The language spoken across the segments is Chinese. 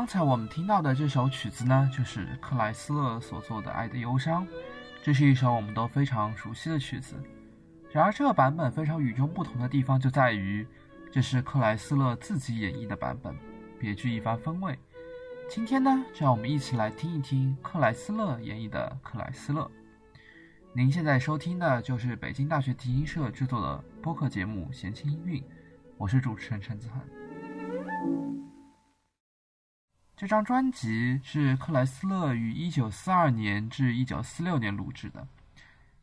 刚才我们听到的这首曲子呢，就是克莱斯勒所作的《爱的忧伤》，这是一首我们都非常熟悉的曲子。然而，这个版本非常与众不同的地方就在于，这是克莱斯勒自己演绎的版本，别具一番风味。今天呢，就让我们一起来听一听克莱斯勒演绎的《克莱斯勒》。您现在收听的就是北京大学提琴社制作的播客节目《闲情音韵》，我是主持人陈子涵。这张专辑是克莱斯勒于1942年至1946年录制的。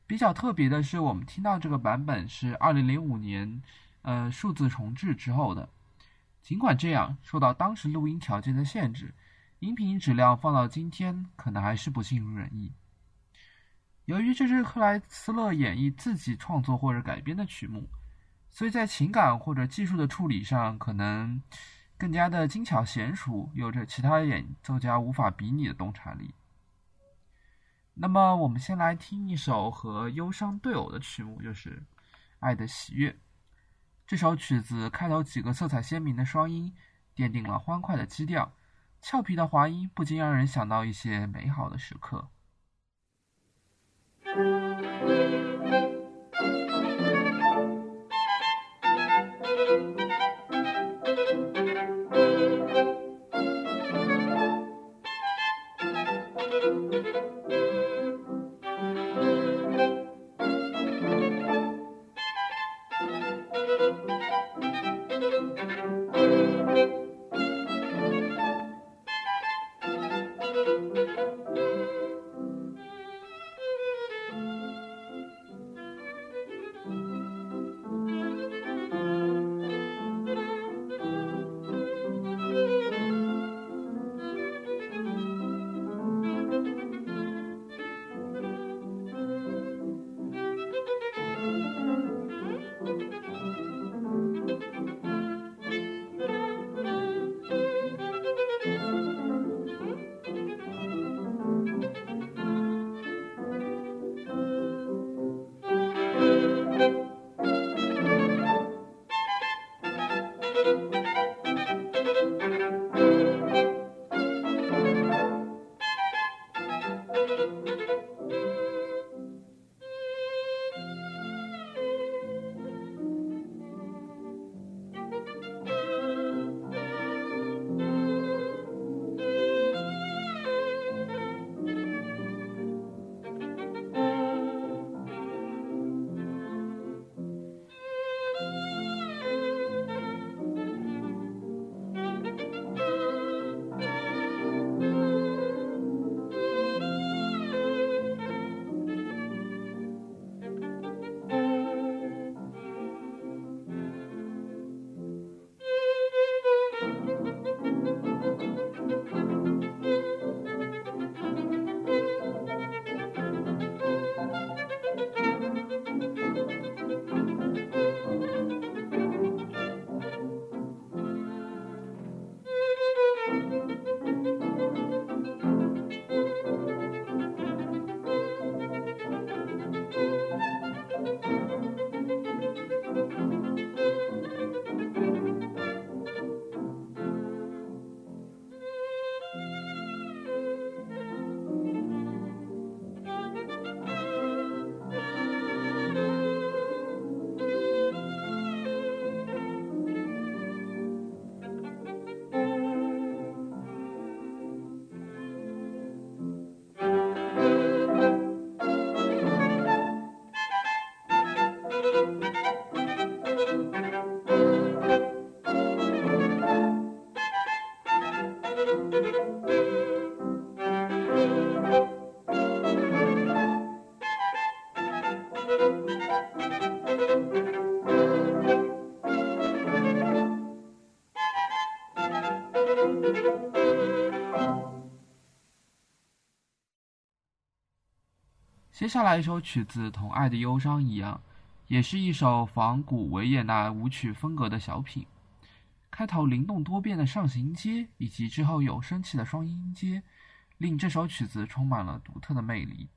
比较特别的是，我们听到这个版本是2005年，呃，数字重制之后的。尽管这样，受到当时录音条件的限制，音频质量放到今天可能还是不尽如人意。由于这是克莱斯勒演绎自己创作或者改编的曲目，所以在情感或者技术的处理上可能。更加的精巧娴熟，有着其他演奏家无法比拟的洞察力。那么，我们先来听一首和忧伤对偶的曲目，就是《爱的喜悦》。这首曲子开头几个色彩鲜明的双音，奠定了欢快的基调，俏皮的滑音不禁让人想到一些美好的时刻。接下来一首曲子同《爱的忧伤》一样，也是一首仿古维也纳舞曲风格的小品。开头灵动多变的上行阶，以及之后有生气的双音阶，令这首曲子充满了独特的魅力。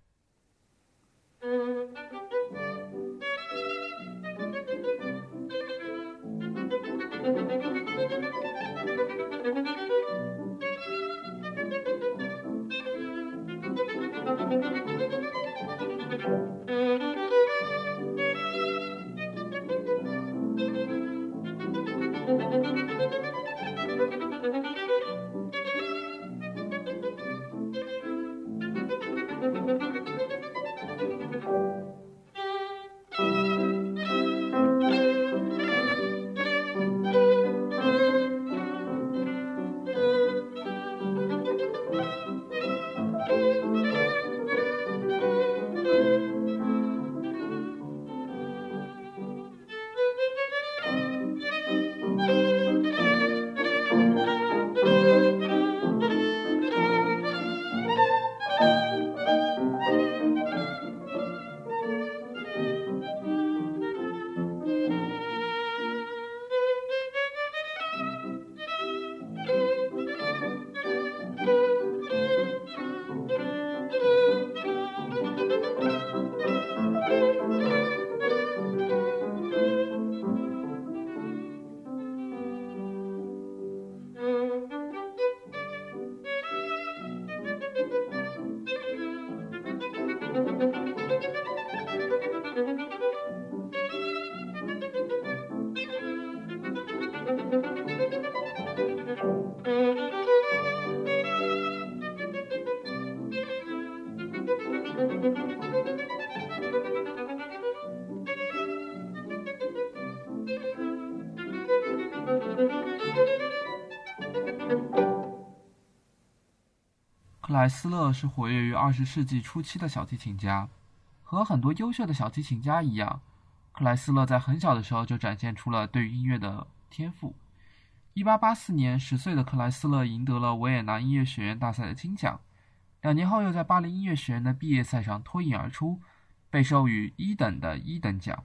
克莱斯勒是活跃于二十世纪初期的小提琴家，和很多优秀的小提琴家一样，克莱斯勒在很小的时候就展现出了对音乐的天赋。一八八四年，十岁的克莱斯勒赢得了维也纳音乐学院大赛的金奖，两年后又在巴黎音乐学院的毕业赛上脱颖而出，被授予一等的一等奖，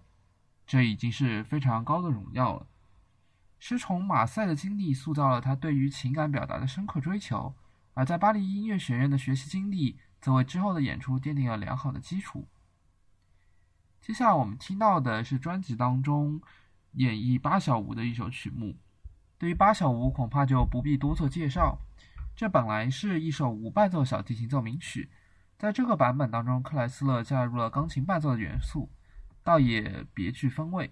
这已经是非常高的荣耀了。师从马赛的经历塑造了他对于情感表达的深刻追求。而在巴黎音乐学院的学习经历，则为之后的演出奠定了良好的基础。接下来我们听到的是专辑当中演绎八小无的一首曲目。对于八小无，恐怕就不必多做介绍。这本来是一首无伴奏小提琴奏鸣曲，在这个版本当中，克莱斯勒加入了钢琴伴奏的元素，倒也别具风味。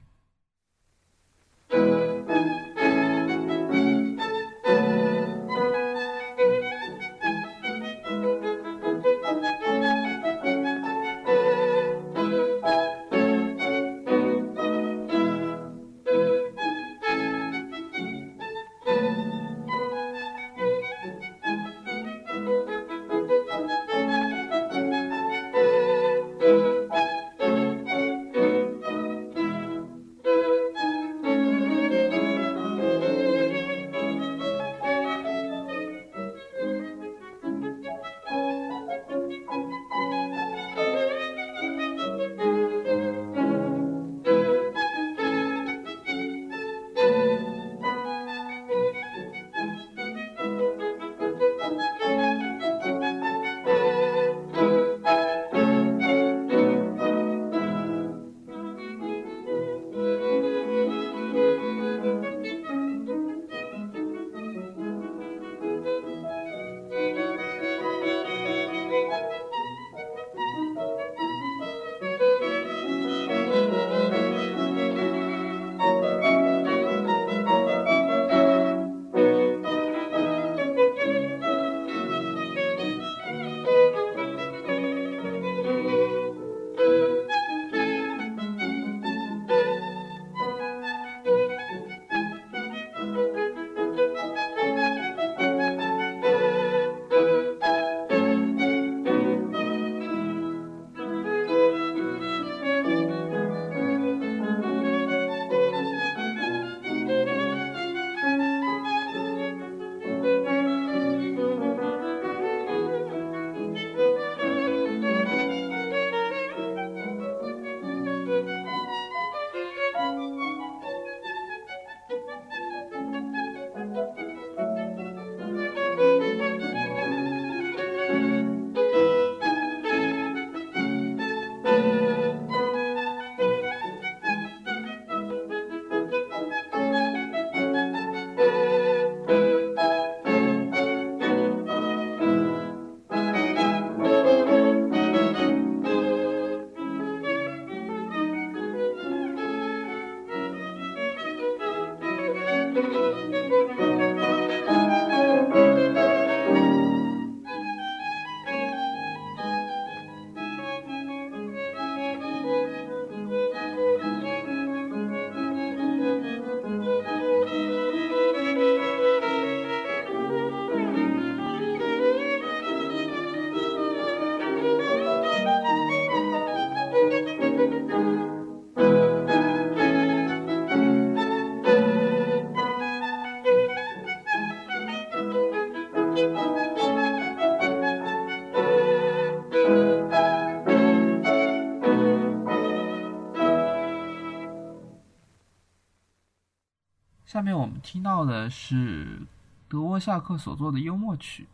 到的是德沃夏克所做的幽默曲，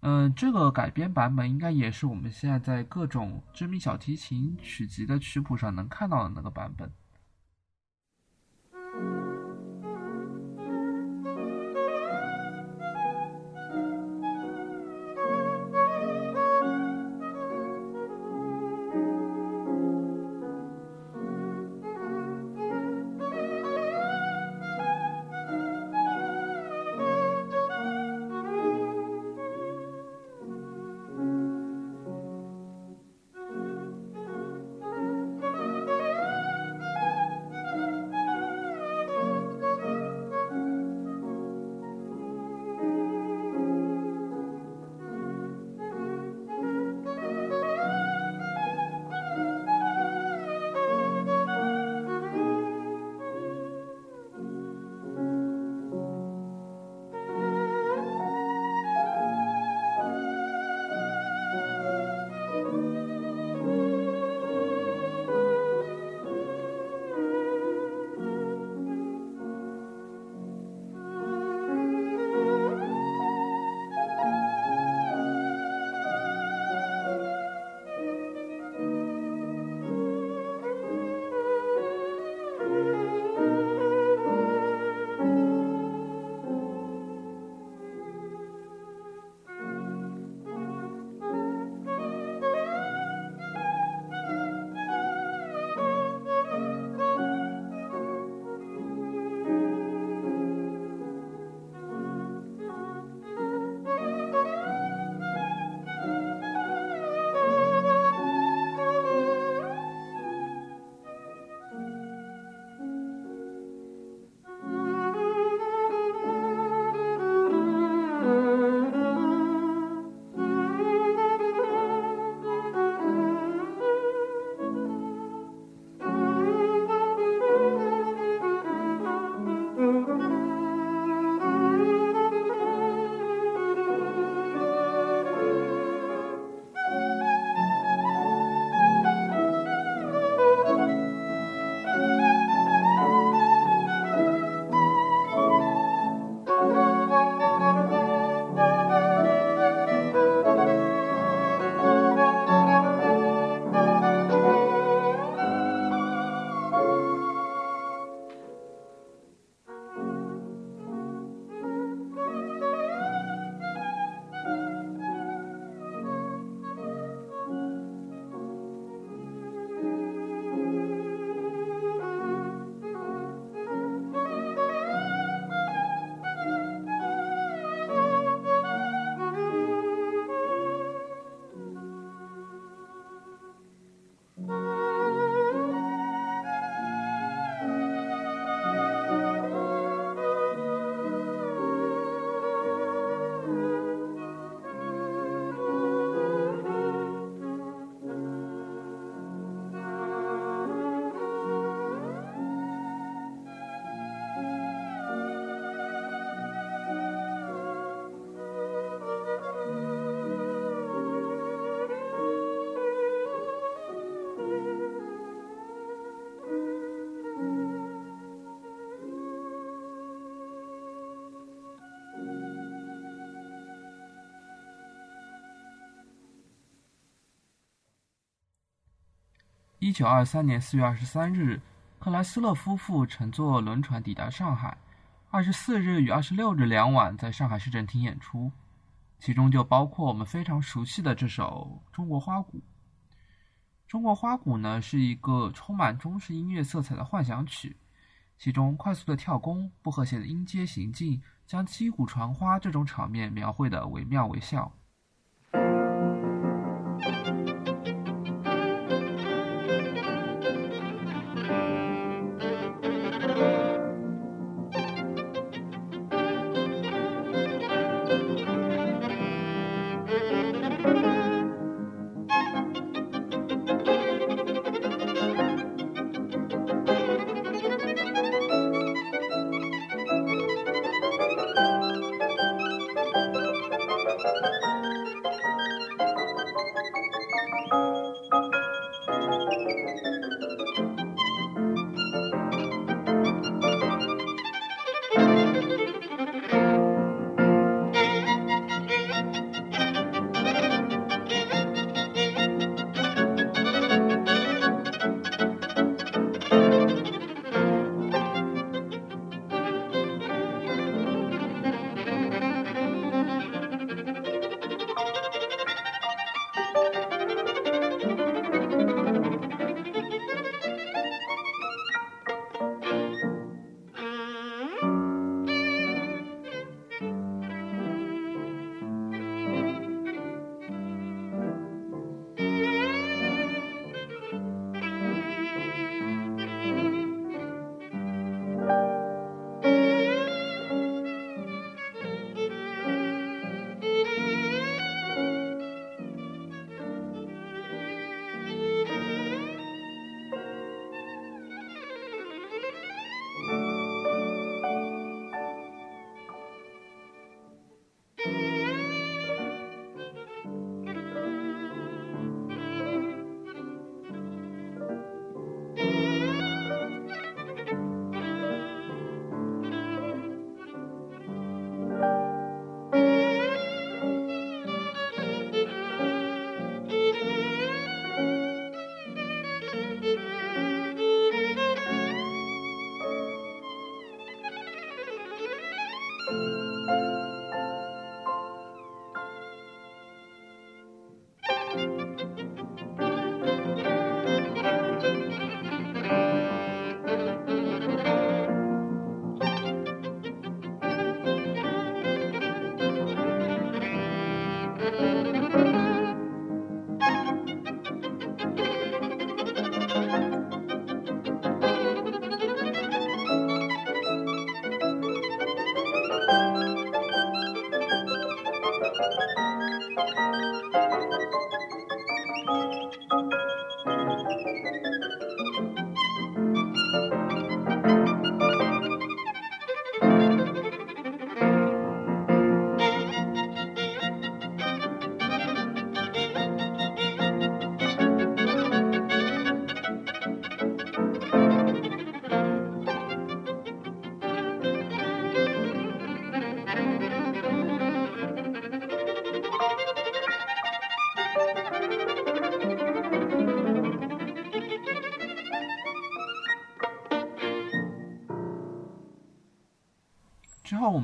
嗯，这个改编版本应该也是我们现在在各种知名小提琴曲集的曲谱上能看到的那个版本。一九二三年四月二十三日，克莱斯勒夫妇乘坐轮船抵达上海。二十四日与二十六日两晚在上海市政厅演出，其中就包括我们非常熟悉的这首《中国花鼓》。《中国花鼓》呢是一个充满中式音乐色彩的幻想曲，其中快速的跳弓、不和谐的音阶行进，将击鼓传花这种场面描绘的惟妙惟肖。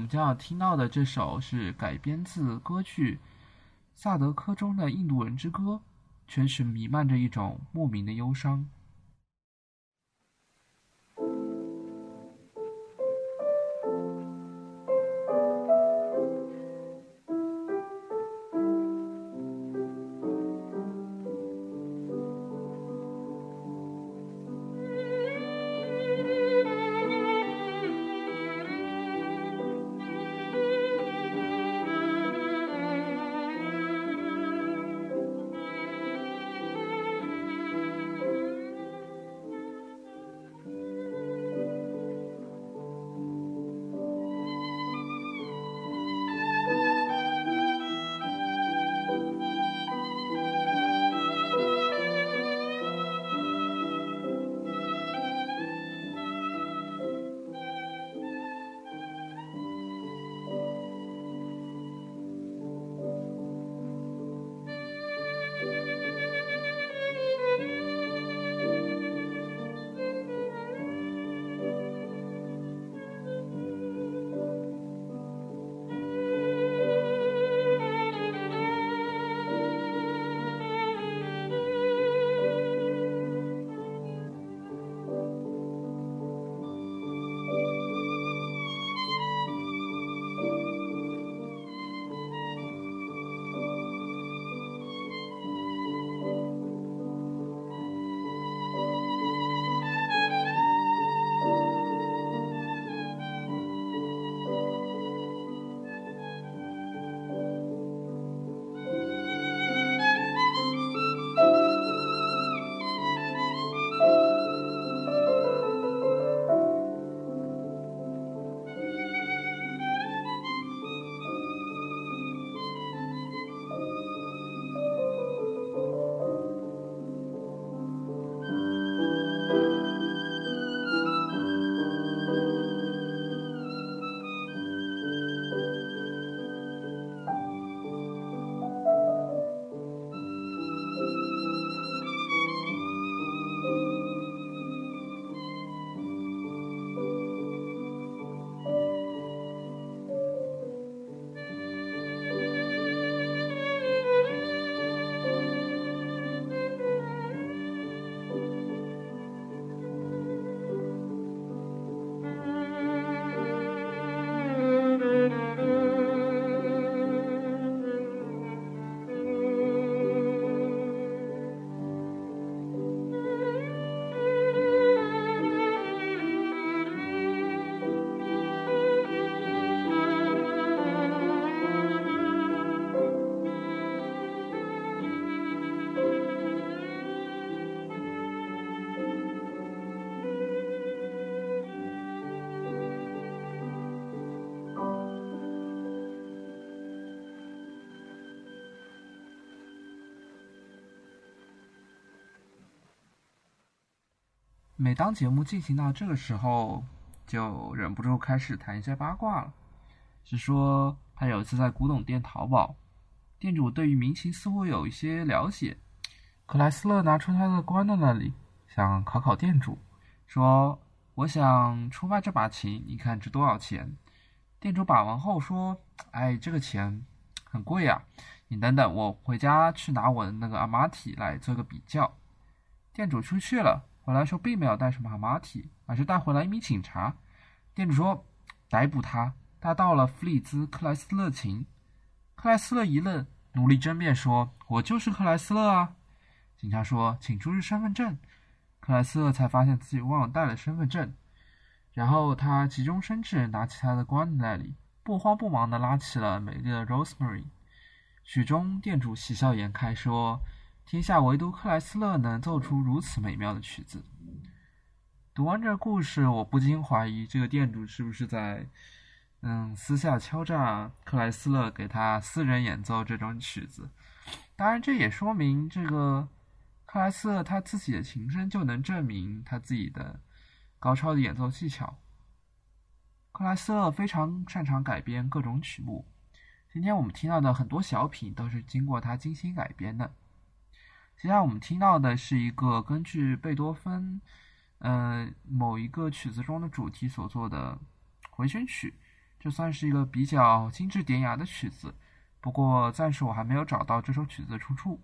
们将要听到的这首是改编自歌剧《萨德科》中的《印度人之歌》，全曲弥漫着一种莫名的忧伤。每当节目进行到这个时候，就忍不住开始谈一些八卦了。是说他有一次在古董店淘宝，店主对于民情似乎有一些了解。克莱斯勒拿出他的官在那里，想考考店主，说：“我想出卖这把琴，你看值多少钱？”店主把玩后说：“哎，这个钱很贵呀，你等等，我回家去拿我的那个阿玛提来做个比较。”店主出去了，回来说并没有带什么阿玛提，而是带回来一名警察。店主说：“逮捕他。”他到了弗里兹·克莱斯勒琴，克莱斯勒一愣，努力争辩说：“我就是克莱斯勒啊！”警察说：“请出示身份证。”克莱斯勒才发现自己忘了带了身份证，然后他急中生智，拿起他的棺材里，不慌不忙地拉起了美丽的 Rosemary。曲中，店主喜笑颜开说：“天下唯独克莱斯勒能奏出如此美妙的曲子。”读完这故事，我不禁怀疑这个店主是不是在……嗯，私下敲诈克莱斯勒给他私人演奏这种曲子，当然这也说明这个克莱斯勒他自己的琴声就能证明他自己的高超的演奏技巧。克莱斯勒非常擅长改编各种曲目，今天我们听到的很多小品都是经过他精心改编的。现在我们听到的是一个根据贝多芬，呃某一个曲子中的主题所做的回旋曲。这算是一个比较精致典雅的曲子，不过暂时我还没有找到这首曲子的出处。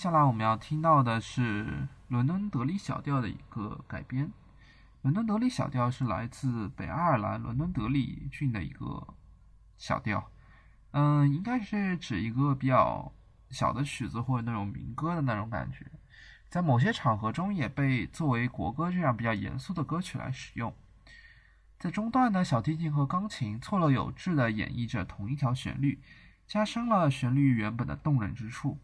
接下来我们要听到的是伦敦德里小调的一个改编。伦敦德里小调是来自北爱尔兰伦敦德里郡的一个小调，嗯，应该是指一个比较小的曲子或者那种民歌的那种感觉，在某些场合中也被作为国歌这样比较严肃的歌曲来使用。在中段呢，小提琴和钢琴错落有致地演绎着同一条旋律，加深了旋律原本的动人之处。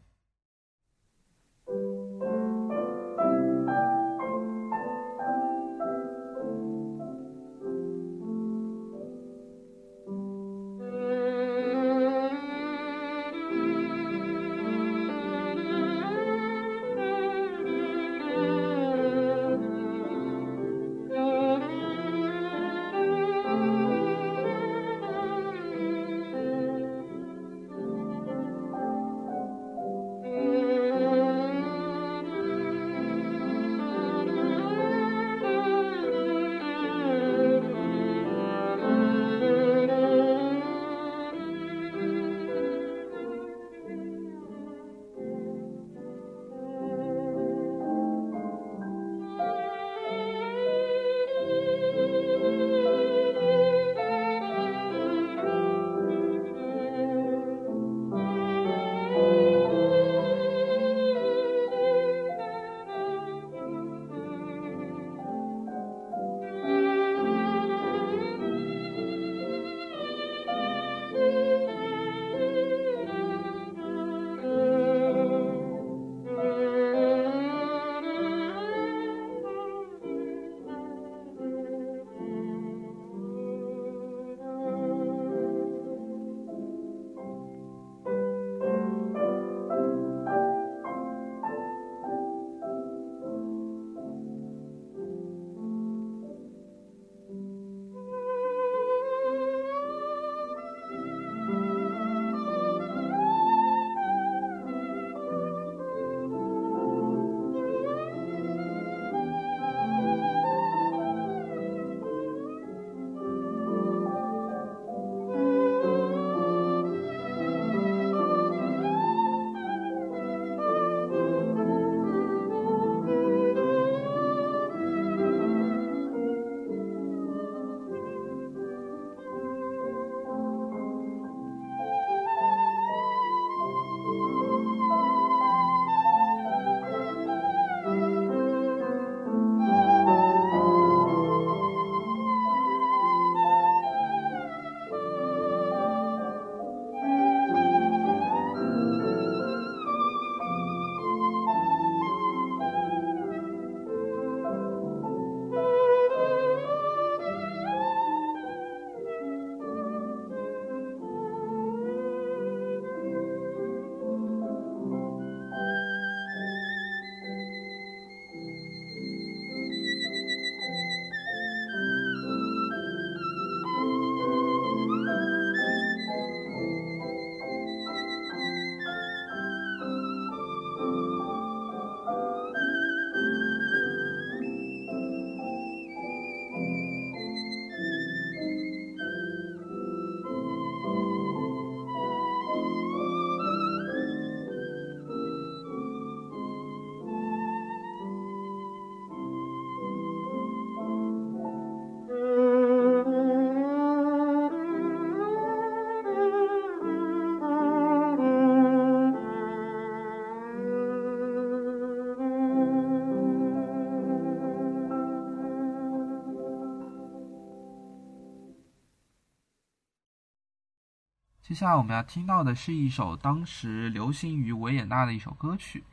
下我们要听到的是一首当时流行于维也纳的一首歌曲，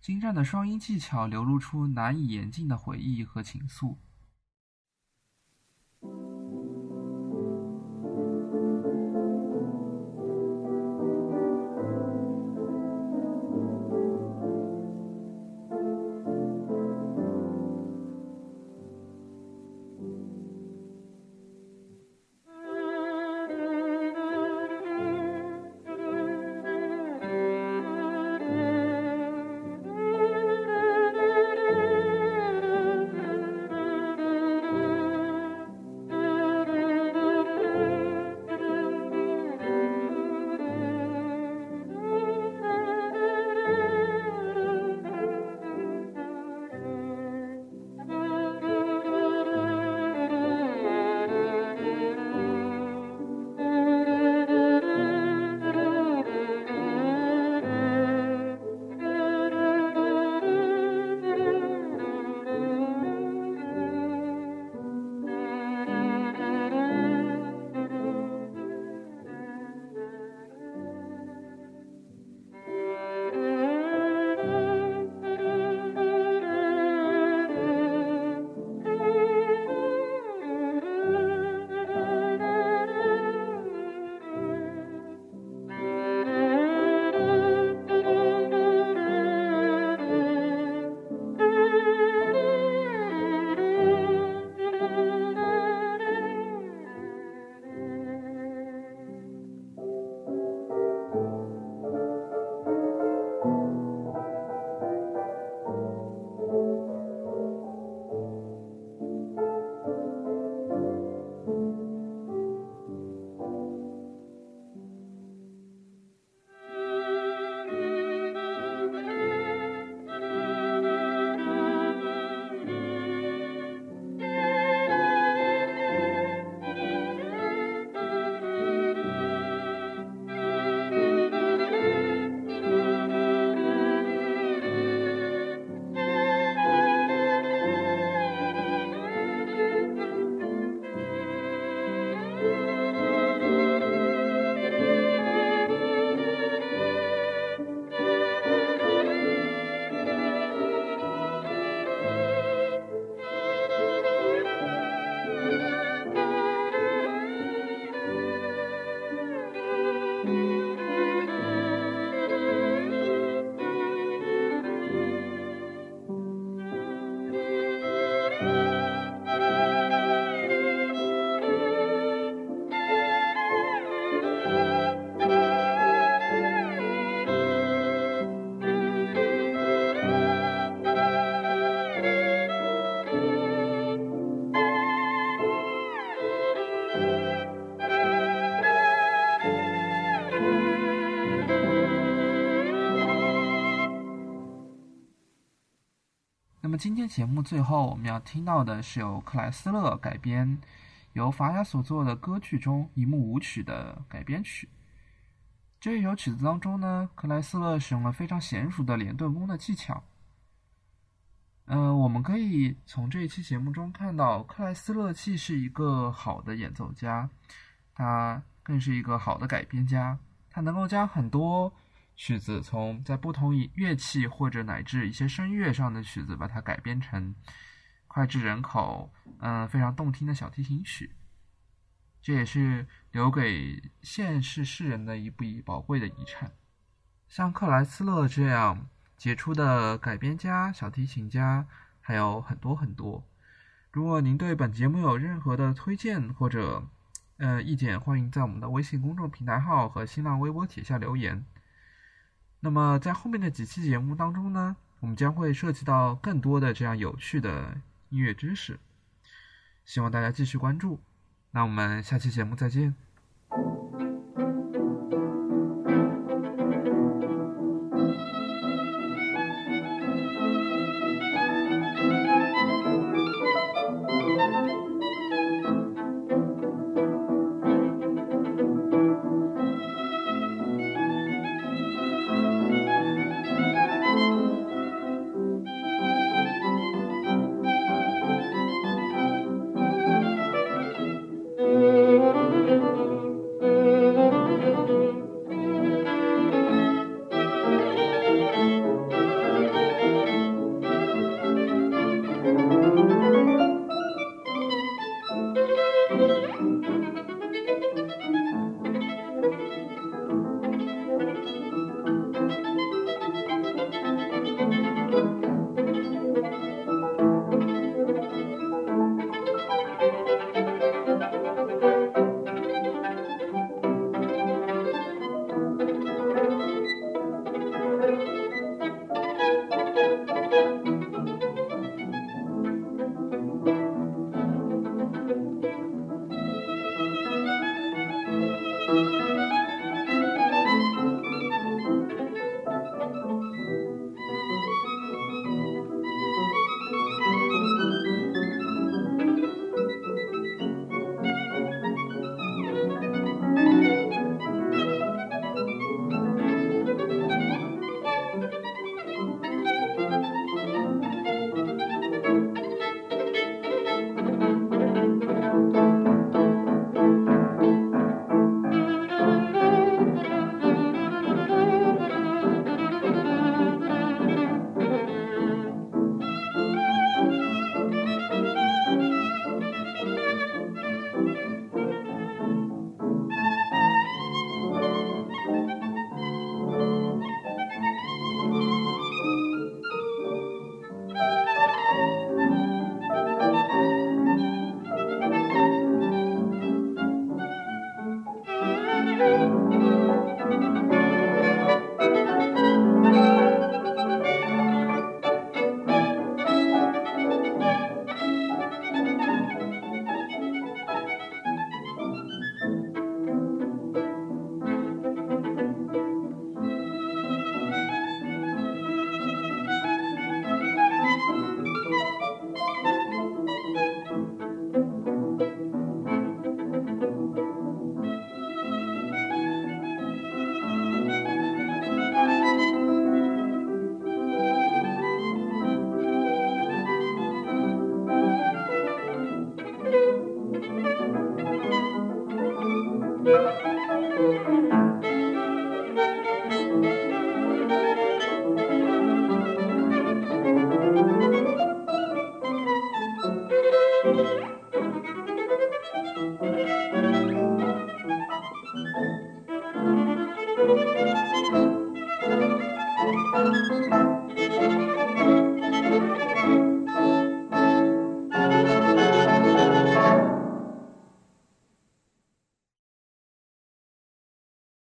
精湛的双音技巧流露出难以言尽的回忆和情愫。今天节目最后我们要听到的是由克莱斯勒改编、由法雅所作的歌剧中一幕舞曲的改编曲。这一首曲子当中呢，克莱斯勒使用了非常娴熟的连顿弓的技巧。嗯，我们可以从这一期节目中看到，克莱斯勒既是一个好的演奏家，他更是一个好的改编家，他能够将很多。曲子从在不同乐器或者乃至一些声乐上的曲子，把它改编成脍炙人口、嗯非常动听的小提琴曲，这也是留给现世世人的一笔宝贵的遗产。像克莱斯勒这样杰出的改编家、小提琴家还有很多很多。如果您对本节目有任何的推荐或者呃意见，欢迎在我们的微信公众平台号和新浪微博帖下留言。那么，在后面的几期节目当中呢，我们将会涉及到更多的这样有趣的音乐知识，希望大家继续关注。那我们下期节目再见。